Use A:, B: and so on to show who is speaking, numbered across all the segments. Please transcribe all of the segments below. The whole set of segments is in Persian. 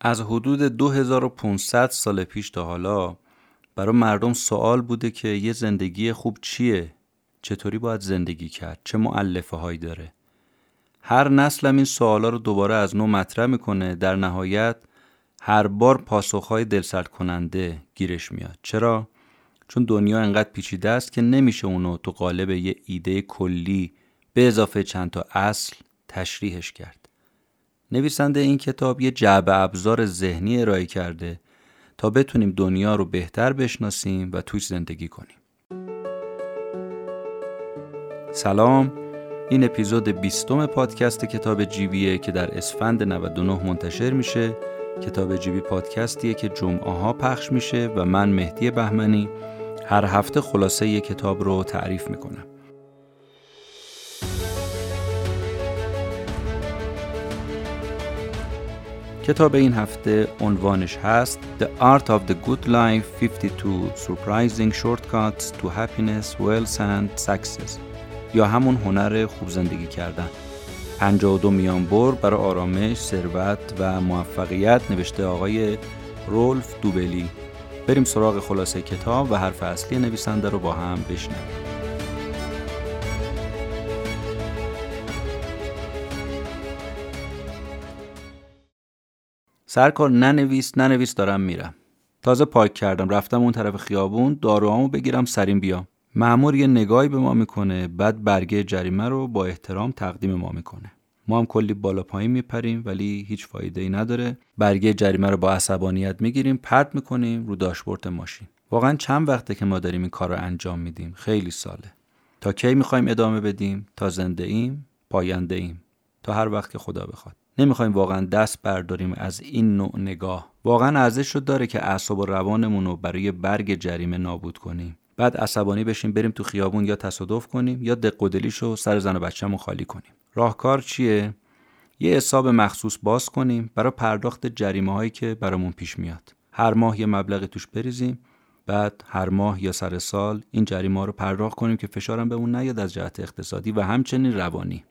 A: از حدود 2500 سال پیش تا حالا برای مردم سوال بوده که یه زندگی خوب چیه؟ چطوری باید زندگی کرد؟ چه معلفه هایی داره؟ هر نسل هم این سوالا رو دوباره از نو مطرح می‌کنه در نهایت هر بار پاسخهای دلسرد کننده گیرش میاد چرا؟ چون دنیا انقدر پیچیده است که نمیشه اونو تو قالب یه ایده کلی به اضافه چند تا اصل تشریحش کرد نویسنده این کتاب یه جعبه ابزار ذهنی ارائه کرده تا بتونیم دنیا رو بهتر بشناسیم و توش زندگی کنیم. سلام. این اپیزود بیستم پادکست کتاب جیبیه که در اسفند 99 منتشر میشه. کتاب جیبی پادکستیه که جمعه ها پخش میشه و من مهدی بهمنی هر هفته خلاصه یک کتاب رو تعریف می‌کنم. کتاب این هفته عنوانش هست The Art of the Good Life 52 Surprising Shortcuts to Happiness, Wealth and Success. یا همون هنر خوب زندگی کردن. 52 میانبر برای آرامش، ثروت و موفقیت نوشته آقای رولف دوبلی. بریم سراغ خلاصه کتاب و حرف اصلی نویسنده رو با هم بشنویم. سرکار ننویس ننویس دارم میرم. تازه پاک کردم رفتم اون طرف خیابون داروامو بگیرم سریم بیام. معمور یه نگاهی به ما می‌کنه بعد برگه جریمه رو با احترام تقدیم ما می‌کنه. ما هم کلی بالا پایین میپریم ولی هیچ فایده ای نداره. برگه جریمه رو با عصبانیت می‌گیریم پرت می‌کنیم رو داشبورد ماشین. واقعا چند وقته که ما داریم این کار رو انجام میدیم. خیلی ساله. تا کی می‌خوایم ادامه بدیم؟ تا زنده ایم پاینده ایم. تا هر وقت که خدا بخواد. نمی‌خوایم واقعا دست برداریم از این نوع نگاه. واقعا ارزش رو داره که اعصاب و روانمون رو برای برگ جریمه نابود کنیم. بعد عصبانی بشیم بریم تو خیابون یا تصادف کنیم یا دق و سر زن و بچه‌مون خالی کنیم. راهکار چیه؟ یه حساب مخصوص باز کنیم برای پرداخت جریمه هایی که برامون پیش میاد. هر ماه یه مبلغی توش بریزیم بعد هر ماه یا سر سال این جریمه ها رو پرداخت کنیم که فشارم بهمون نیاد از جهت اقتصادی و همچنین روانی.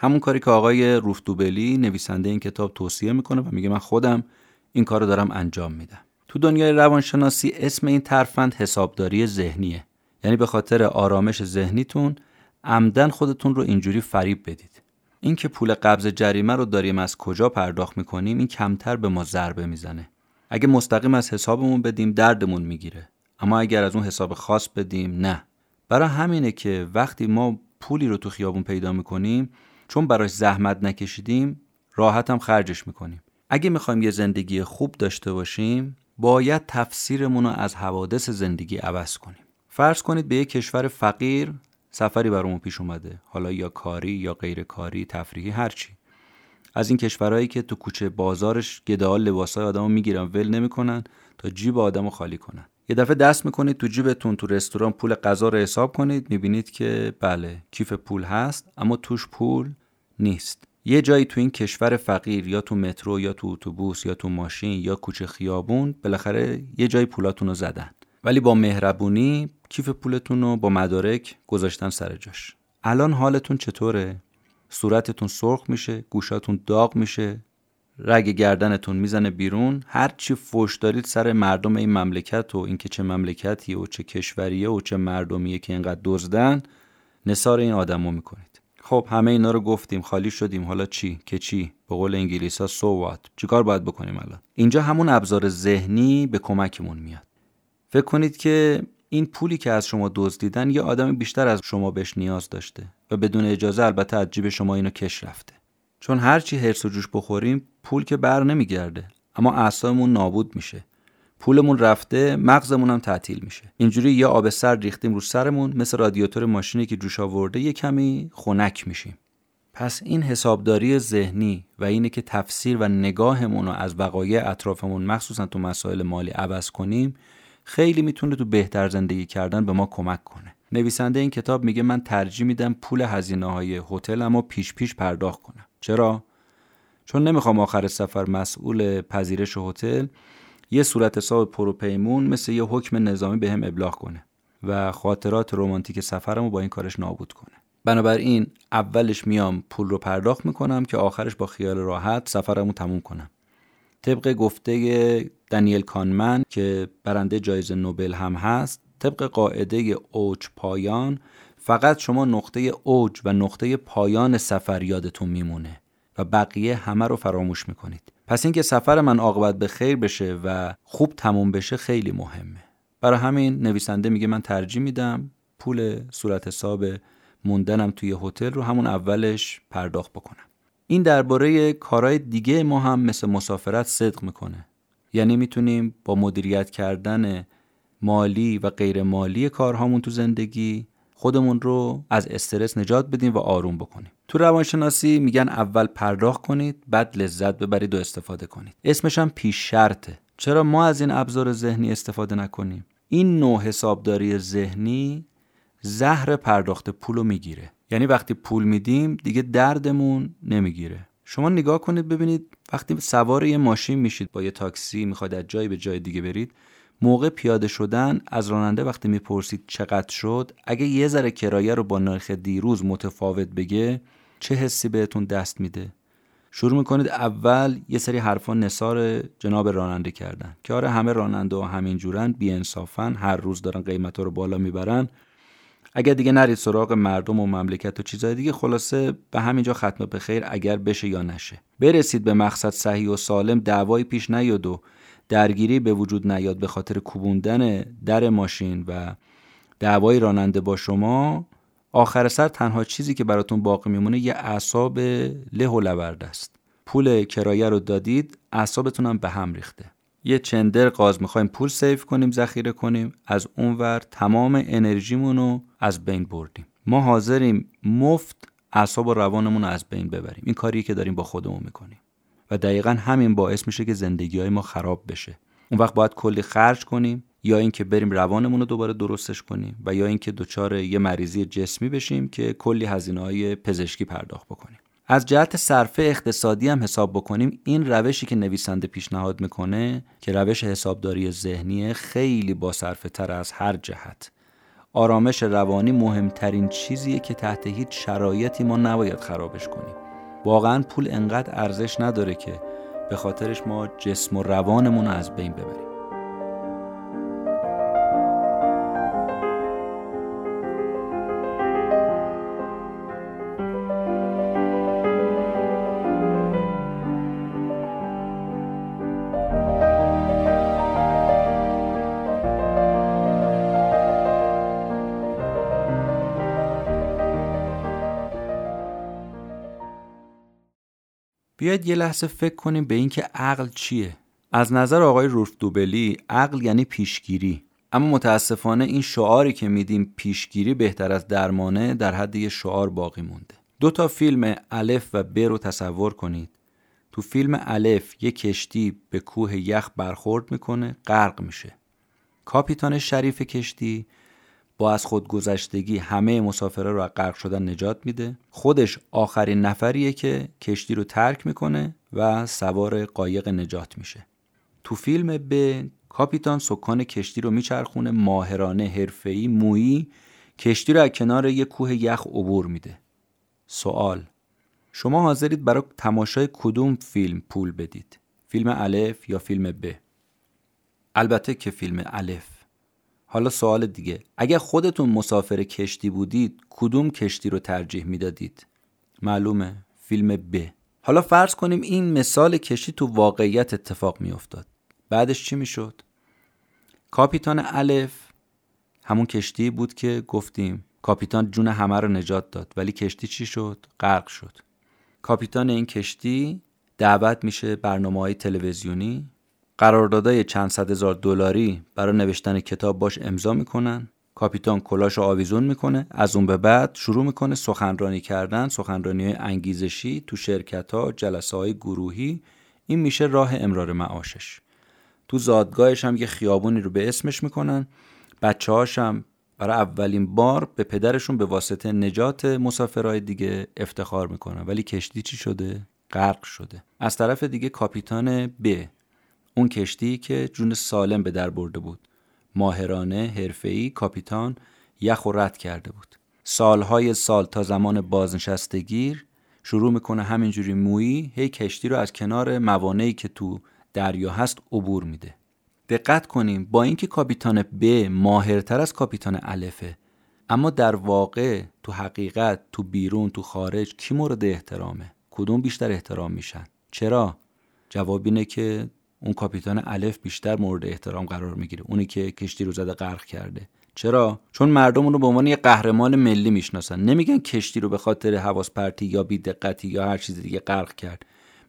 A: همون کاری که آقای روفتوبلی نویسنده این کتاب توصیه می‌کنه و میگه من خودم این کار رو دارم انجام میدم. تو دنیای روانشناسی اسم این ترفند حسابداری ذهنیه. یعنی به خاطر آرامش ذهنیتون عمدن خودتون رو اینجوری فریب بدید. اینکه پول قبض جریمه رو داریم از کجا پرداخت می‌کنیم این کمتر به ما ضربه می‌زنه. اگه مستقیم از حسابمون بدیم دردمون می‌گیره. اما اگر از اون حساب خاص بدیم نه. برای همینه که وقتی ما پولی رو تو خیابون پیدا می‌کنیم چون براش زحمت نکشیدیم راحت هم خرجش می‌کنیم. اگه می‌خوایم یه زندگی خوب داشته باشیم باید تفسیرمون رو از حوادث زندگی عوض کنیم. فرض کنید به یک کشور فقیر سفری برامون پیش اومده. حالا یا کاری یا غیر کاری تفریحی هرچی از این کشورهایی که تو کوچه بازارش گدال لباسای آدمو می‌گیرن ول نمی‌کنن تا جیب آدمو خالی کنن. یه دفعه دست می‌کنید تو جیبتون تو رستوران پول غذا رو حساب کنید می‌بینید که بله کیف پول هست اما توش پول نیست. یه جایی تو این کشور فقیر یا تو مترو یا تو اتوبوس یا تو ماشین یا کوچه خیابون بالاخره یه جایی پولاتون رو زدن. ولی با مهربونی کیف پولتون رو با مدارک گذاشتن سر جاش. الان حالتون چطوره؟ صورتتون سرخ میشه گوشاتون داغ میشه رگ گردنتون می‌زنه بیرون هر چی فوش دارید سر مردم این مملکت و اینکه چه مملکتیه و چه کشوریه و چه مردمیه که اینقدر دزدن نثار این آدمو می‌کنید. خب همه اینا رو گفتیم. خالی شدیم. حالا چی؟ که چی؟ به قول انگلیسا سو وات چیکار باید بکنیم الان؟ اینجا همون ابزار ذهنی به کمکمون میاد. فکر کنید که این پولی که از شما دزدیدن یه آدم بیشتر از شما بهش نیاز داشته و بدون اجازه البته از جیب شما اینو کش رفته. چون هرچی هرس و جوش بخوریم پول که بر نمیگرده. اما اعصابمون نابود میشه. پولمون رفته مغزمون هم تعطیل میشه. اینجوری یه آب سر ریختیم رو سرمون مثل رادیاتور ماشینی که جوش آورده یه کمی خنک میشیم. پس این حسابداری ذهنی و اینه که تفسیر و نگاهمون رو از وقایع اطرافمون مخصوصا تو مسائل مالی عوض کنیم خیلی می‌تونه تو بهتر زندگی کردن به ما کمک کنه. نویسنده این کتاب میگه من ترجیح میدم پول هزینه های هتل اما پیش پیش پرداخت کنم. چرا؟ چون نمی‌خوام آخر سفر مسئول پذیرش هتل یه صورت حساب پروپیمون مثل یه حکم نظامی به ابلاغ کنه و خاطرات رمانتیک سفرمو با این کارش نابود کنه. بنابراین اولش میام پول رو پرداخت می‌کنم که آخرش با خیال راحت سفرمو تموم کنم. طبق گفته دانیل کانمن که برنده جایزه نوبل هم هست طبق قاعده اوج پایان فقط شما نقطه اوج و نقطه پایان سفر یادتون میمونه و بقیه همه رو فراموش می‌کنید. پس اینکه سفر من عاقبت به خیر بشه و خوب تموم بشه خیلی مهمه. برای همین نویسنده میگه من ترجیح میدم پول صورت حساب موندنم توی هتل رو همون اولش پرداخت بکنم. این درباره کارهای دیگه ما هم مثل مسافرت صدق می‌کنه. یعنی می‌تونیم با مدیریت کردن مالی و غیر مالی کارهامون تو زندگی خودمون رو از استرس نجات بدیم و آروم بکنیم. تو روانشناسی میگن اول پرداخت کنید بعد لذت ببرید و استفاده کنید. اسمش هم پیش شرطه چرا ما از این ابزار ذهنی استفاده نکنیم؟ این نوع حسابداری ذهنی زهر پرداخت پول رو می‌گیره. یعنی وقتی پول میدیم دیگه دردمون نمی‌گیره. شما نگاه کنید ببینید وقتی سوار یه ماشین میشید با یه تاکسی می‌خواید از جایی به جای دیگه برید موقع پیاده شدن از راننده وقتی می‌پرسید چقدر شد اگه یه ذره کرایه رو با نرخ دیروز متفاوت بگه چه حسی بهتون دست میده؟ شروع می‌کنید اول یه سری حرفا نصار جناب راننده کردن که آره همه راننده و همین جورن بیانصافن هر روز دارن قیمت رو بالا می‌برن. اگر دیگه نرید سراغ مردم و مملکت و چیزهای دیگه خلاصه به همینجا ختم به خیر اگر بشه یا نشه. برسید به مقصد صحیح و سالم دعوایی پیش نیاد و درگیری به وجود نیاد به خاطر کوبوندن در ماشین و دعوای راننده با شما آخر سر تنها چیزی که براتون باقی میمونه یه اعصاب له و لورد است. پول کرایه رو دادید اعصابتون هم به هم ریخته. یه چندر قاز می‌خوایم پول سیف کنیم ذخیره کنیم از اونور تمام انرژیمون رو از بین بردیم. ما حاضریم مفت اعصاب و روانمون رو از بین ببریم. این کاری که داریم با خودمون می‌کنیم. و دقیقا همین باعث میشه که زندگی های ما خراب بشه. اون وقت باید کلی خرج کنیم یا اینکه بریم روانمون رو دوباره درستش کنیم و یا اینکه دچار یه مریضی جسمی بشیم که کلی هزینه های پزشکی پرداخت بکنیم. از جهت صرفه اقتصادی هم حساب بکنیم این روشی که نویسنده پیشنهاد می‌کنه که روش حسابداری ذهنی خیلی با صرفه تر از هر جهت. آرامش روانی مهمترین چیزیه که تحت هیچ شرایطی ما نباید خرابش کنیم. واقعا پول انقدر ارزش نداره که به خاطرش ما جسم و روانمون رو از بین ببریم. بیاید یه لحظه فکر کنیم به اینکه عقل چیه. از نظر آقای روف دوبلی عقل یعنی پیشگیری. اما متاسفانه این شعاری که میدیم پیشگیری بهتر از درمانه در حد یه شعار باقی مونده. دو تا فیلم الف و ب رو تصور کنید. تو فیلم الف یه کشتی به کوه یخ برخورد می‌کنه غرق میشه. کاپیتان شریف کشتی با از خودگذشتگی همه مسافرها رو از غرق شدن نجات میده. خودش آخرین نفریه که کشتی رو ترک می‌کنه و سوار قایق نجات میشه. تو فیلم به کاپیتان سکان کشتی رو میچرخونه ماهرانه حرفه‌ای مویی. کشتی رو از کنار یه کوه یخ عبور میده. سوال شما حاضرید برای تماشای کدوم فیلم پول بدید؟ فیلم الف یا فیلم ب؟ البته که فیلم الف. حالا سوال دیگه. اگر خودتون مسافر کشتی بودید کدوم کشتی رو ترجیح می‌دادید؟ معلومه. فیلم ب. حالا فرض کنیم این مثال کشتی تو واقعیت اتفاق میافتاد. بعدش چی می‌شد؟ کاپیتان الف همون کشتی بود که گفتیم. کاپیتان جون همه رو نجات داد. ولی کشتی چی شد؟ غرق شد. کاپیتان این کشتی دعوت میشه برنامه های تلویزیونی. قراردادای چند صد هزار دلاری برای نوشتن کتاب باش امضا می‌کنن. کاپیتان کلاش آویزون می‌کنه. از اون به بعد شروع می‌کنه سخنرانی کردن سخنرانی های انگیزشی تو شرکت ها جلسه های گروهی. این میشه راه امرار معاشش. تو زادگاهش هم یه خیابونی رو به اسمش می‌کنن. بچه هاشم برای اولین بار به پدرشون به واسطه نجات مسافرهای دیگه افتخار می‌کنن. ولی کشتی چی شده؟ غرق شده. از طرف دیگه کاپیتان ب. اون کشتی که جون سالم به در برده بود. ماهرانه حرفه‌ای کاپیتان یخ و رد کرده بود. سالهای سال تا زمان بازنشستگیر شروع می‌کنه همینجوری مویی هی کشتی رو از کنار موانعی که تو دریا هست عبور میده. دقت کنیم با اینکه کاپیتان ب ماهرتر از کاپیتان الفه اما در واقع تو حقیقت تو بیرون تو خارج کی مورد احترامه؟ کدوم بیشتر احترام میشن؟ چرا؟ جواب اینه که اون کاپیتان الف بیشتر مورد احترام قرار می‌گیره. اونی که کشتی رو زده غرق کرده. چرا؟ چون مردم اون رو به عنوان یه قهرمان ملی می‌شناسن. نمیگن کشتی رو به خاطر حواس پرتی یا بیدقتی یا هر چیز دیگه غرق کرد.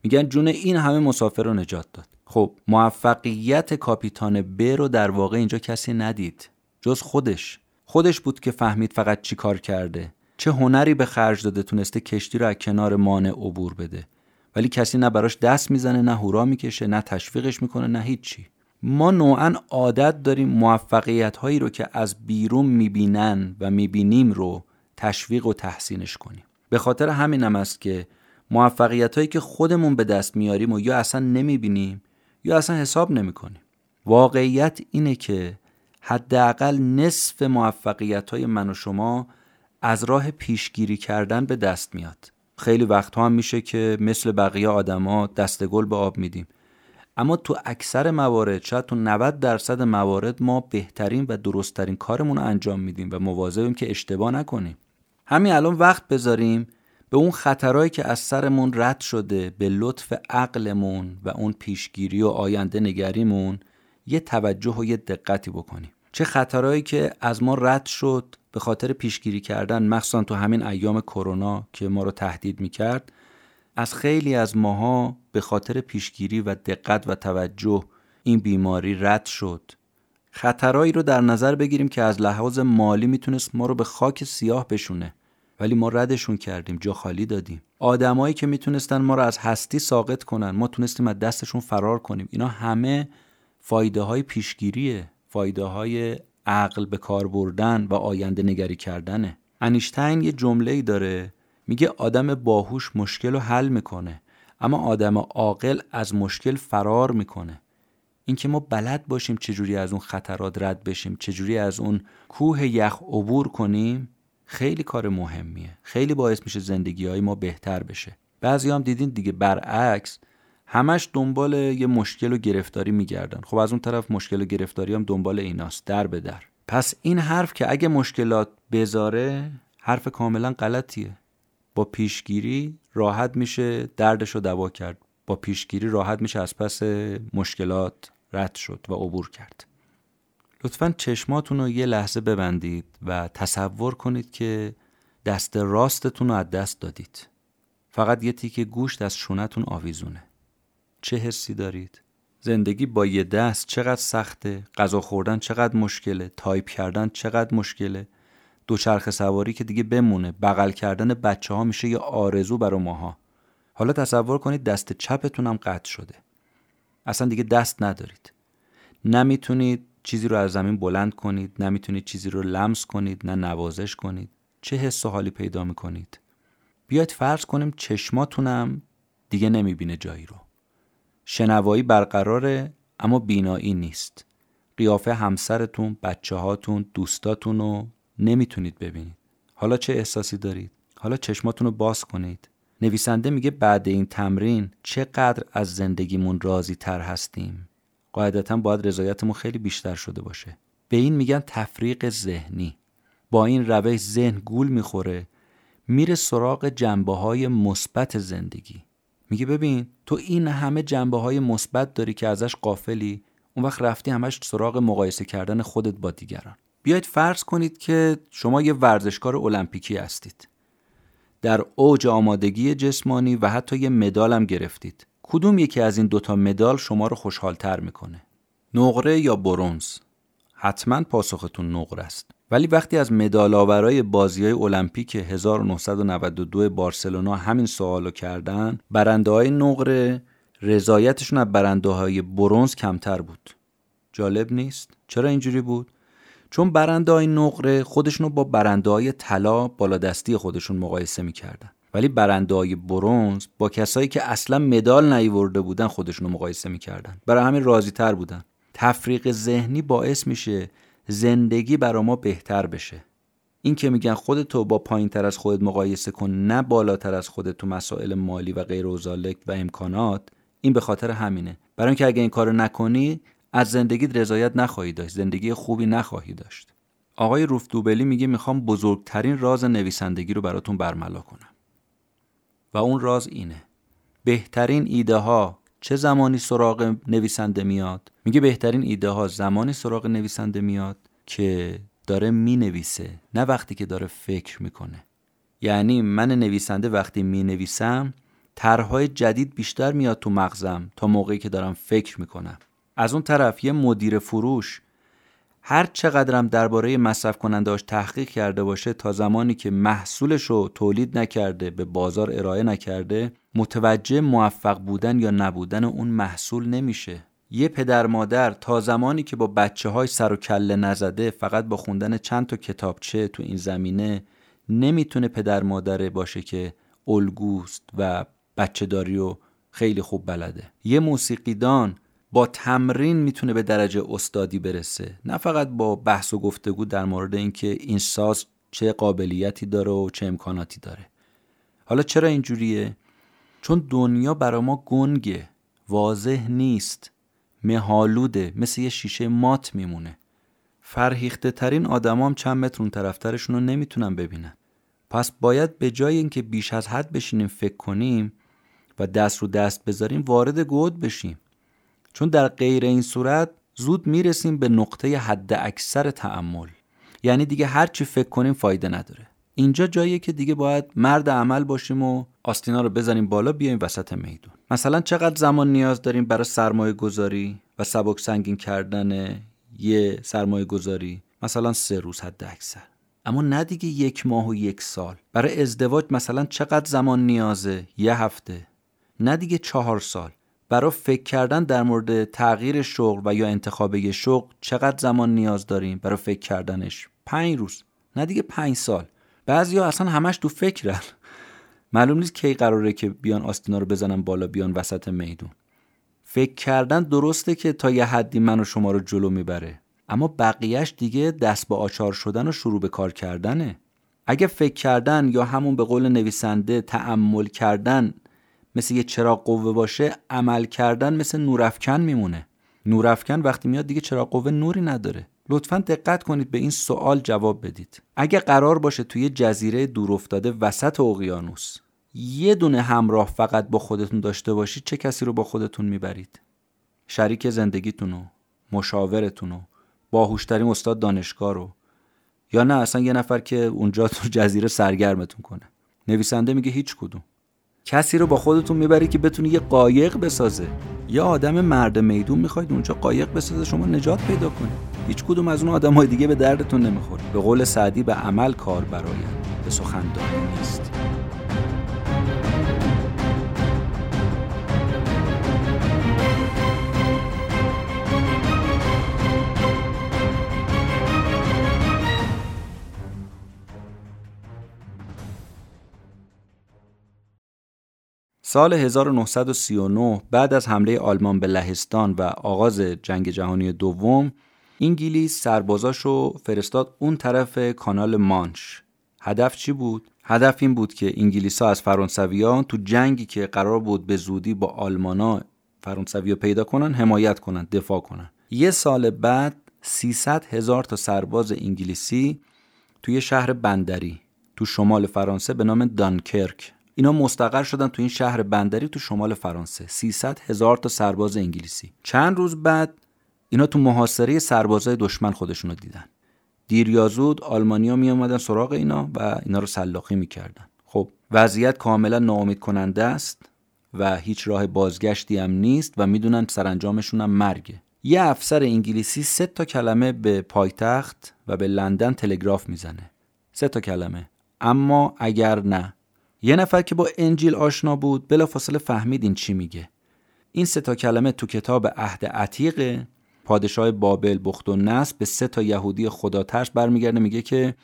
A: میگن جون این همه مسافر رو نجات داد. خب موفقیت کاپیتان ب رو در واقع اینجا کسی ندید. جز خودش. خودش بود که فهمید فقط چی کار کرده. چه هنری به خرج داده تونسته کشتی رو از کنار مانع عبور بده. ولی کسی نه براش دست می‌زنه نه هورا می‌کشه نه تشویقش می‌کنه نه هیچی. ما نوعا عادت داریم موفقیت هایی رو که از بیرون می‌بینن و می‌بینیم رو تشویق و تحسینش کنیم. به خاطر همینم است که موفقیت هایی که خودمون به دست میاریم و یا اصلا نمی‌بینیم یا اصلا حساب نمی‌کنیم. واقعیت اینه که حداقل نصف موفقیت های من و شما از راه پیشگیری کردن به دست میاد. خیلی وقتها هم میشه که مثل بقیه آدما دست گل به آب میدیم. اما تو اکثر موارد شاید تو 90 درصد موارد ما بهترین و درستترین کارمون رو انجام میدیم و مواظبیم که اشتباه نکنیم. همین الان وقت بذاریم به اون خطرهایی که از سرمون رد شده به لطف عقلمون و اون پیشگیری و آینده نگریمون یه توجه و یه دقتی بکنیم. چه خطرهایی که از ما رد شد به خاطر پیشگیری کردن مخصوصا تو همین ایام کرونا که ما رو تهدید می‌کرد از خیلی از ماها به خاطر پیشگیری و دقت و توجه این بیماری رد شد. خطرهایی رو در نظر بگیریم که از لحاظ مالی می‌تونست ما رو به خاک سیاه بشونه ولی ما ردشون کردیم جا خالی دادیم. آدمایی که می‌تونستن ما رو از هستی ساقط کنن ما تونستیم از دستشون فرار کنیم. اینا همه فایده های پیشگیریه. فایده های عقل به کار بردن و آینده نگری کردنه. انیشتین یه جمله داره میگه آدم باهوش مشکل رو حل می‌کنه اما آدم عاقل از مشکل فرار می‌کنه. اینکه ما بلد باشیم چجوری از اون خطرات رد بشیم چجوری از اون کوه یخ عبور کنیم خیلی کار مهمیه. خیلی باعث میشه زندگی های ما بهتر بشه. بعضی هم دیدین دیگه برعکس همش دنبال یه مشکل و گرفتاری میگردن. خب از اون طرف مشکل و گرفتاری هم دنبال ایناست در به در. پس این حرف که اگه مشکلات بذاره حرف کاملا غلطیه. با پیشگیری راحت میشه دردش رو دوا کرد. با پیشگیری راحت میشه از پس مشکلات رد شد و عبور کرد. لطفا چشماتون رو یه لحظه ببندید و تصور کنید که دست راستتون رو از دست دادید. فقط یه تیکه گوشت از شونتون آویزونه. چه حسی دارید؟ زندگی با یه دست چقدر سخته؟ غذا خوردن چقدر مشکله؟ تایپ کردن چقدر مشکله؟ دوچرخه سواری که دیگه بمونه بغل کردن بچه ها میشه یه آرزو برا ماها. حالا تصور کنید دست چپتون هم قطع شده. اصلا دیگه دست ندارید. نمی‌تونید چیزی رو از زمین بلند کنید نمی‌تونید چیزی رو لمس کنید نه نوازش کنید. چه حس و حالی پیدا می‌کنید؟ بیاید فرض کنیم چشماتونم دیگه نمی‌بینه جایی رو. شنوایی برقراره اما بینایی نیست. قیافه همسرتون بچه هاتون دوستاتون رو نمی‌تونید ببینید. حالا چه احساسی دارید؟ حالا چشماتون رو باز کنید. نویسنده میگه بعد این تمرین چقدر از زندگیمون راضی تر هستیم. قاعدتا باید رضایتمون خیلی بیشتر شده باشه. به این میگن تفریق ذهنی. با این روش ذهن گول می‌خوره میره سراغ جنبه های مثبت زندگی. میگه ببین تو این همه جنبه های مثبت داری که ازش قافلی اون وقت رفتی همش سراغ مقایسه کردن خودت با دیگران. بیاید فرض کنید که شما یه ورزشکار المپیکی هستید. در اوج آمادگی جسمانی و حتی یه مدال هم گرفتید. کدوم یکی از این دوتا مدال شما رو خوشحالتر می‌کنه؟ نقره یا برونز؟ حتما پاسختون نقره است. ولی وقتی از مدال آورای بازی های المپیک 1992 بارسلونا همین سوالو کردن برنده های نقره رضایتشون از برنده های برونز کمتر بود. جالب نیست؟ چرا اینجوری بود؟ چون برنده های نقره خودشونو با برنده های طلا بالادستی خودشون مقایسه می‌کردن. ولی برنده های برونز با کسایی که اصلا مدال نیورده بودن خودشونو مقایسه می‌کردن. برای همین راضی تر بودن. تفریق ذهنی باعث میشه زندگی برا ما بهتر بشه. این که میگن خودتو با پایین تر از خودت مقایسه کن نه بالاتر از خودت تو مسائل مالی و غیر و امکانات این به خاطر همینه. برای اینکه اگه این کارو نکنی از زندگی رضایت نخواهی داشت زندگی خوبی نخواهی داشت. آقای روف دوبلی میگه می‌خوام بزرگترین راز نویسندگی رو براتون برملا کنم. و اون راز اینه. بهترین ایده ها چه زمانی سراغ نویسنده میاد؟ میگه بهترین ایده ها زمانی سراغ نویسنده میاد که داره می‌نویسه نه وقتی که داره فکر می‌کنه. یعنی من نویسنده وقتی می‌نویسم طرحهای جدید بیشتر میاد تو مغزم تا موقعی که دارم فکر می‌کنم. از اون طرف یه مدیر فروش هر چقدرم درباره مصرف کنندهاش تحقیق کرده باشه تا زمانی که محصولش رو تولید نکرده به بازار ارائه نکرده متوجه موفق بودن یا نبودن اون محصول نمیشه. یه پدر مادر تا زمانی که با بچه های سر و کله نزده فقط با خوندن چند تا کتابچه تو این زمینه نمی‌تونه پدر مادره باشه که الگوست و بچه داری رو خیلی خوب بلده. یه موسیقیدان با تمرین می‌تونه به درجه استادی برسه. نه فقط با بحث و گفتگو در مورد اینکه این ساز چه قابلیتی داره و چه امکاناتی داره. حالا چرا اینجوریه؟ چون دنیا برا ما گنگه واضح نیست مهالوده مثل یه شیشه مات میمونه. فرهیخته ترین آدمام چند متر اون طرفترشون رو نمی‌تونن ببینن. پس باید به جای اینکه بیش از حد بشینیم فکر کنیم و دست رو دست بذاریم وارد گود بشیم. چون در غیر این صورت زود می‌رسیم به نقطه حد اکثر تعمل یعنی دیگه هر چی فکر کنیم فایده نداره. اینجا جاییه که دیگه باید مرد عمل باشیم و آستینا رو بزنیم بالا بیایم وسط میدون. مثلا چقدر زمان نیاز داریم برای سرمایه گذاری و سبک سنگین کردن یه سرمایه گذاری مثلا سه روز حد اکثر. اما نه دیگه یک ماه و یک سال. برای ازدواج مثلا چقدر زمان نیازه؟ یه هفته. نه دیگه چهار سال. برای فکر کردن در مورد تغییر شغل و یا انتخاب یه شغل چقدر زمان نیاز داریم؟ برای فکر کردنش پنج روز. نه دیگه پنج سال. بعضیا اصلا همش تو فکرن. معلوم نیست کی قراره که بیان آستینا رو بزنن بالا بیان وسط میدون. فکر کردن درسته که تا یه حدی من و شما رو جلو می‌بره. اما بقیهش دیگه دست با آچار شدن و شروع به کار کردنه. اگه فکر کردن یا همون به قول نویسنده تعمل کردن مثل یه چراغ قوه باشه عمل کردن مثل نورافکن میمونه. نورافکن وقتی میاد دیگه چراغ قوه نوری نداره. لطفا دقت کنید به این سوال جواب بدید. اگه قرار باشه توی جزیره دور افتاده وسط اقیانوس یه دونه همراه فقط با خودتون داشته باشید چه کسی رو با خودتون می‌برید؟ شریک زندگیتونو مشاورتونو باهوشترین استاد دانشگاه رو؟ یا نه اصلا یه نفر که اونجا تو جزیره سرگرمتون کنه؟ نویسنده میگه هیچ کدوم. کسی رو با خودتون می‌بری که بتونی یه قایق بسازه؟ یا آدم مرد میدون می‌خواید اونجا قایق بسازه شما نجات پیدا کنید. هیچ کدوم از اون آدم های دیگه به دردتون نمی‌خوره. به قول سعدی به عمل کار براید به سخندانی نیست. سال 1939 بعد از حمله آلمان به لهستان و آغاز جنگ جهانی دوم انگلیس سربازاشو فرستاد اون طرف کانال مانش هدف چی بود؟ هدف این بود که انگلیس ها از فرانسویان تو جنگی که قرار بود به زودی با آلمانا فرانسویا پیدا کنن حمایت کنن دفاع کنن. یه سال بعد 300 هزار تا سرباز انگلیسی توی شهر بندری تو شمال فرانسه به نام دانکرک. اینا مستقر شدن تو این شهر بندری تو شمال فرانسه. 300 هزار تا سرباز انگلیسی. چند روز بعد اینا تو محاصره سربازای دشمن خودشونو دیدن. دیر یا زود آلمانیا می اومدن سراغ اینا و اینا رو سلاخی می‌کردن. خب وضعیت کاملا ناامید کننده است و هیچ راه بازگشتی هم نیست و می‌دونن سرانجامشون هم مرگه. یه افسر انگلیسی سه تا کلمه به پایتخت و به لندن تلگراف می‌زنه. سه تا کلمه. اما اگر نه. یه نفر که با انجیل آشنا بود بلافاصله فهمید این چی میگه. این سه تا کلمه تو کتاب عهد عتیق پادشاه بابل بخت و نصب به سه تا یهودی خداترس برمیگرده میگه که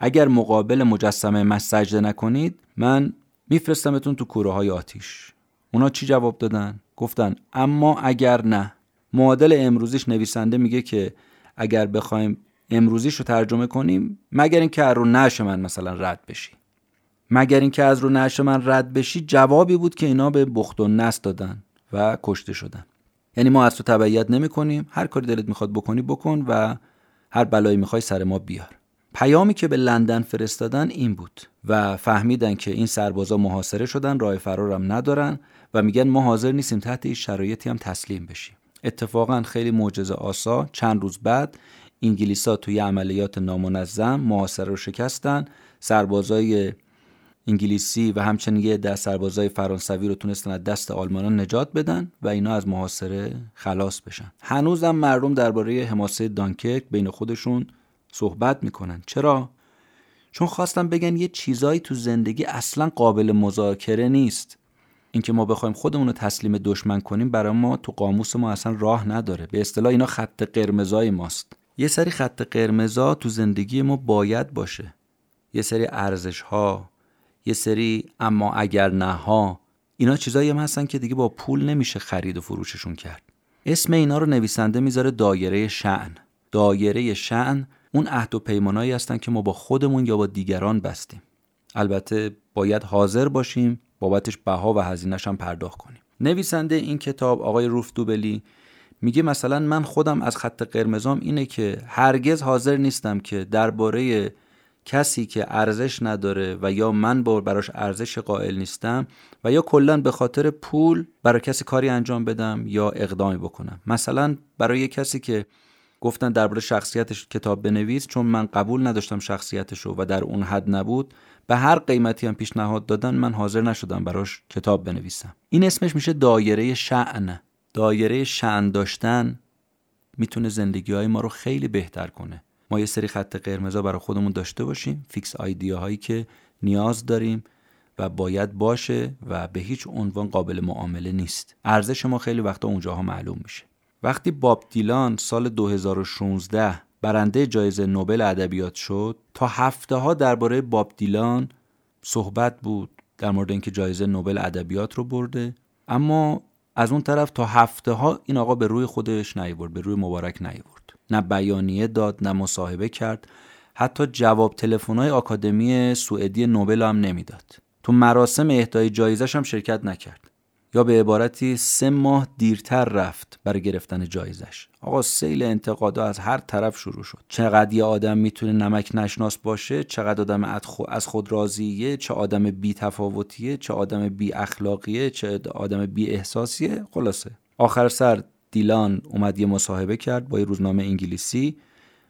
A: اگر مقابل مجسمه من سجده نکنید من میفرستمتون تو کوره های آتیش. اونا چی جواب دادن؟ گفتن اما اگر نه. معادل امروزیش نویسنده میگه که اگر بخوایم امروزیش رو ترجمه کنیم مگر اینکه رو نش من مثلا رد بشی. مگر اینکه از رو نش من رد بشی جوابی بود که اینا به بخت و نس دادن و کشته شدن. یعنی ما از تو تبعیت نمی کنیم هر کاری دلت می‌خواد بکنی بکن و هر بلایی می‌خوای سر ما بیار. پیامی که به لندن فرستادن این بود و فهمیدن که این سربازا محاصره شدن راه فرارم ندارن و میگن ما حاضر نیستیم تحت این شرایطی هم تسلیم بشیم. اتفاقا خیلی معجزه آسا چند روز بعد انگلیسا توی عملیات نامنظم محاصره رو شکستن. سربازای انگلیسی و همچنین یه دست سربازای فرانسوی رو تونستن از دست آلمانان نجات بدن و اینا از محاصره خلاص بشن. هنوزم مردم درباره حماسه دانکرک بین خودشون صحبت می‌کنن. چرا؟ چون خواستم بگن یه چیزایی تو زندگی اصلا قابل مذاکره نیست. اینکه ما بخوایم خودمون رو تسلیم دشمن کنیم برای ما تو قاموس ما اصلا راه نداره. به اصطلاح اینا خط قرمزای ماست. یه سری خط قرمزا تو زندگی ما باید باشه. یه سری ارزش ها یه سری اما اگر نه ها اینا چیزایی هم هستن که دیگه با پول نمیشه خرید و فروششون کرد. اسم اینا رو نویسنده می‌ذاره دایره شعن دایره شعن اون عهد و پیمانایی هستن که ما با خودمون یا با دیگران بستیم. البته باید حاضر باشیم بابتش بها و هزینهش هم پرداخت کنیم. نویسنده این کتاب آقای روف دوبلی میگه مثلا من خودم از خط قرمزام اینه که هرگز حاضر نیستم که درباره کسی که ارزش نداره و یا من با براش ارزش قائل نیستم و یا کلا به خاطر پول برای کسی کاری انجام بدم یا اقدامی بکنم. مثلا برای کسی که گفتن درباره شخصیتش کتاب بنویس چون من قبول نداشتم شخصیتشو و در اون حد نبود به هر قیمتی هم پیشنهاد دادن من حاضر نشدم براش کتاب بنویسم. این اسمش میشه دایره شعن. دایره شعن داشتن می‌تونه زندگی های ما رو خیلی بهتر کنه. یه سری خط قرمزا برای خودمون داشته باشیم فیکس آیدیا هایی که نیاز داریم و باید باشه و به هیچ عنوان قابل معامله نیست. ارزش ما خیلی وقتا اونجاها معلوم میشه. وقتی باب دیلان سال 2016 برنده جایزه نوبل ادبیات شد تا هفته ها درباره باب دیلان صحبت بود در مورد اینکه جایزه نوبل ادبیات رو برده. اما از اون طرف تا هفته ها این آقا به روی خودش نیورد به روی مبارک نیورد نه بیانیه داد نه مصاحبه کرد. حتی جواب های آکادمی سوئدی نوبل هم نمی‌داد. تو مراسم اهدای جایزش هم شرکت نکرد. یا به عبارتی سه ماه دیرتر رفت برای گرفتن جایزش. آقا سیل انتقادا از هر طرف شروع شد. چقدر یه آدم می‌تونه نمک نشناس باشه چقدر آدم از خود راضیه چه آدم بی تفاوتیه چه آدم بی اخلاقیه چه آدم بی احساسیه خلاصه. آخر سر دیلان اومد یه مصاحبه کرد با یه روزنامه انگلیسی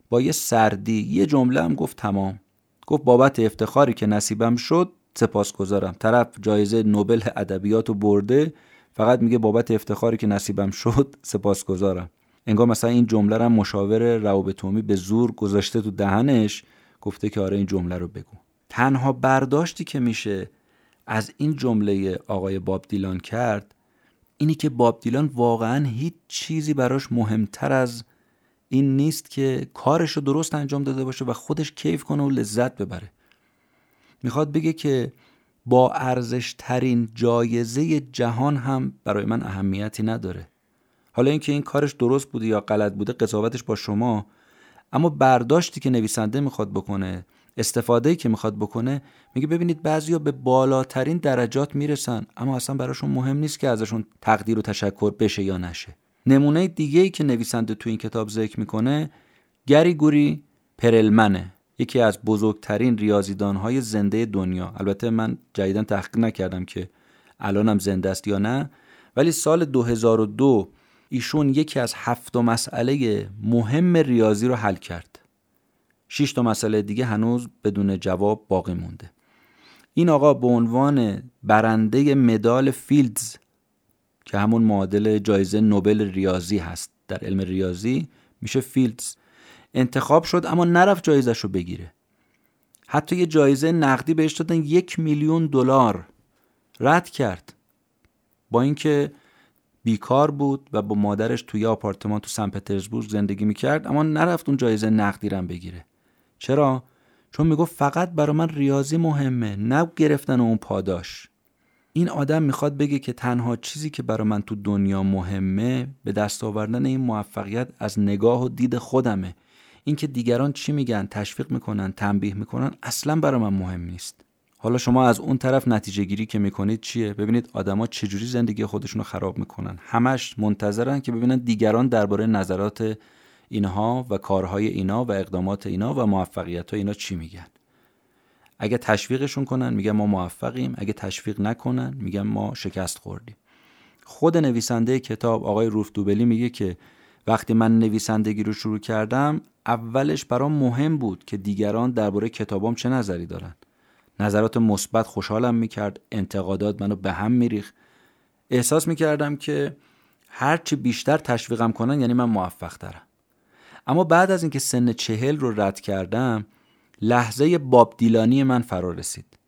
A: با یه سردی یه جمله هم گفت تمام. گفت بابت افتخاری که نصیبم شد سپاسگزارم. طرف جایزه نوبل ادبیات رو برده فقط میگه بابت افتخاری که نصیبم شد سپاسگزارم. انگار مثلا این جمله رو مشاور روابطومی به زور گذاشته تو دهنش گفته که آره این جمله رو بگو. تنها برداشتی که میشه از این جمله آقای باب دیلان کرد اینی که باب دیلان واقعا هیچ چیزی براش مهمتر از این نیست که کارش رو درست انجام داده باشه و خودش کیف کنه و لذت ببره. می‌خواد بگه که با ارزش ترین جایزه جهان هم برای من اهمیتی نداره. حالا اینکه این کارش درست بوده یا غلط بوده قضاوتش با شما اما برداشتی که نویسنده می‌خواد بکنه استفاده که می‌خواد بکنه میگه ببینید بعضیا به بالاترین درجات می‌رسن اما اصلا براشون مهم نیست که ازشون تقدیر و تشکر بشه یا نشه. نمونه دیگه ای که نویسنده تو این کتاب ذکر می‌کنه گری گوری پرلمنه یکی از بزرگترین ریاضیدانهای زنده دنیا. البته من جدیدا تحقیق نکردم که الانم زنده است یا نه ولی سال 2002 ایشون یکی از هفت مسئله مهم ریاضی رو حل کرد. شش تا مسئله دیگه هنوز بدون جواب باقی مونده. این آقا به عنوان برنده مدال فیلدز که همون معادل جایزه نوبل ریاضی هست در علم ریاضی میشه فیلدز انتخاب شد اما نرفت جایزش رو بگیره. حتی یه جایزه نقدی بهش دادن یک میلیون دلار. رد کرد. با اینکه بیکار بود و با مادرش توی آپارتمان تو سن پترزبورگ زندگی می‌کرد اما نرفت اون جایزه نقدی رو بگیره. چرا؟ چون می‌گفت فقط برای من ریاضی مهمه نه گرفتن اون پاداش. این آدم می‌خواد بگه که تنها چیزی که برای من تو دنیا مهمه به دست آوردن این موفقیت از نگاه و دید خودمه. اینکه دیگران چی میگن تشویق می‌کنن تنبیه می‌کنن اصلا برای من مهم نیست. حالا شما از اون طرف نتیجه گیری که می‌کنید چیه؟ ببینید آدما چجوری زندگی خودشون رو خراب می‌کنن. همش منتظرن که ببینن دیگران درباره نظرات اینها و کارهای اینا و اقدامات اینا و موفقیت اینا چی میگن؟ اگه تشویقشون کنن میگن ما موفقیم. اگه تشویق نکنن میگن ما شکست خوردیم. خود نویسنده کتاب آقای روف دوبلی میگه که وقتی من نویسندگی رو شروع کردم اولش برام مهم بود که دیگران درباره کتابام چه نظری دارن. نظرات مثبت خوشحالم می‌کرد انتقادات منو به هم میریخ احساس می‌کردم که هرچی بیشتر تشویقم کنن یعنی من موفق ترم. اما بعد از اینکه سن چهل رو رد کردم لحظه باب دیلانی من فرا رسید.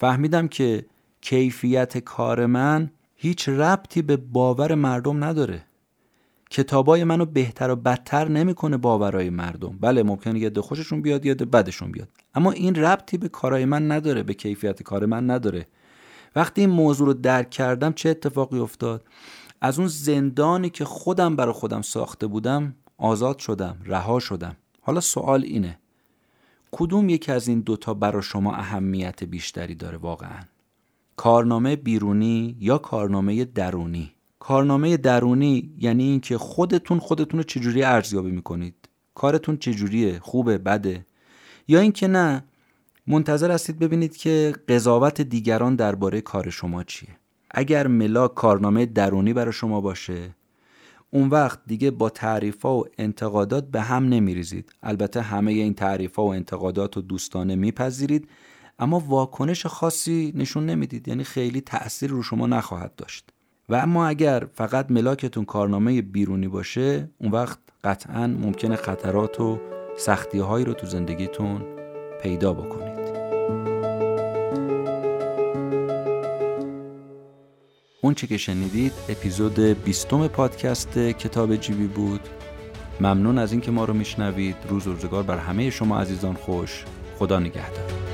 A: فهمیدم که کیفیت کار من هیچ ربطی به باور مردم نداره. کتابای منو بهتر و بدتر نمی‌کنه باورای مردم. بله ممکنه یه خوششون بیاد یه بدشون بیاد. اما این ربطی به کارای من نداره به کیفیت کار من نداره. وقتی این موضوع رو درک کردم چه اتفاقی افتاد؟ از اون زندانی که خودم برای خودم ساخته بودم آزاد شدم رها شدم. حالا سوال اینه کدوم یکی از این دوتا برای شما اهمیت بیشتری داره واقعا؟ کارنامه بیرونی یا کارنامه درونی؟ کارنامه درونی یعنی اینکه خودتون خودتون رو چجوری ارزیابی می‌کنید؟ کارتون چجوریه؟ خوبه؟ بده؟ یا اینکه نه منتظر هستید ببینید که قضاوت دیگران درباره کار شما چیه. اگر ملاک کارنامه درونی برای شما باشه اون وقت دیگه با تعریفا و انتقادات به هم نمیریزید. البته همه این تعریفا و انتقادات و دوستانه میپذیرید اما واکنش خاصی نشون نمی‌دید. یعنی خیلی تأثیر رو شما نخواهد داشت. و اما اگر فقط ملاکتون کارنامه بیرونی باشه اون وقت قطعا ممکنه خطرات و سختی هایی رو تو زندگیتون پیدا بکنید. اون چه که شنیدید اپیزود بیستم پادکست کتاب جیبی بود. ممنون از اینکه ما رو میشنوید. روز روزگار بر همه شما عزیزان خوش. خدا نگهدار.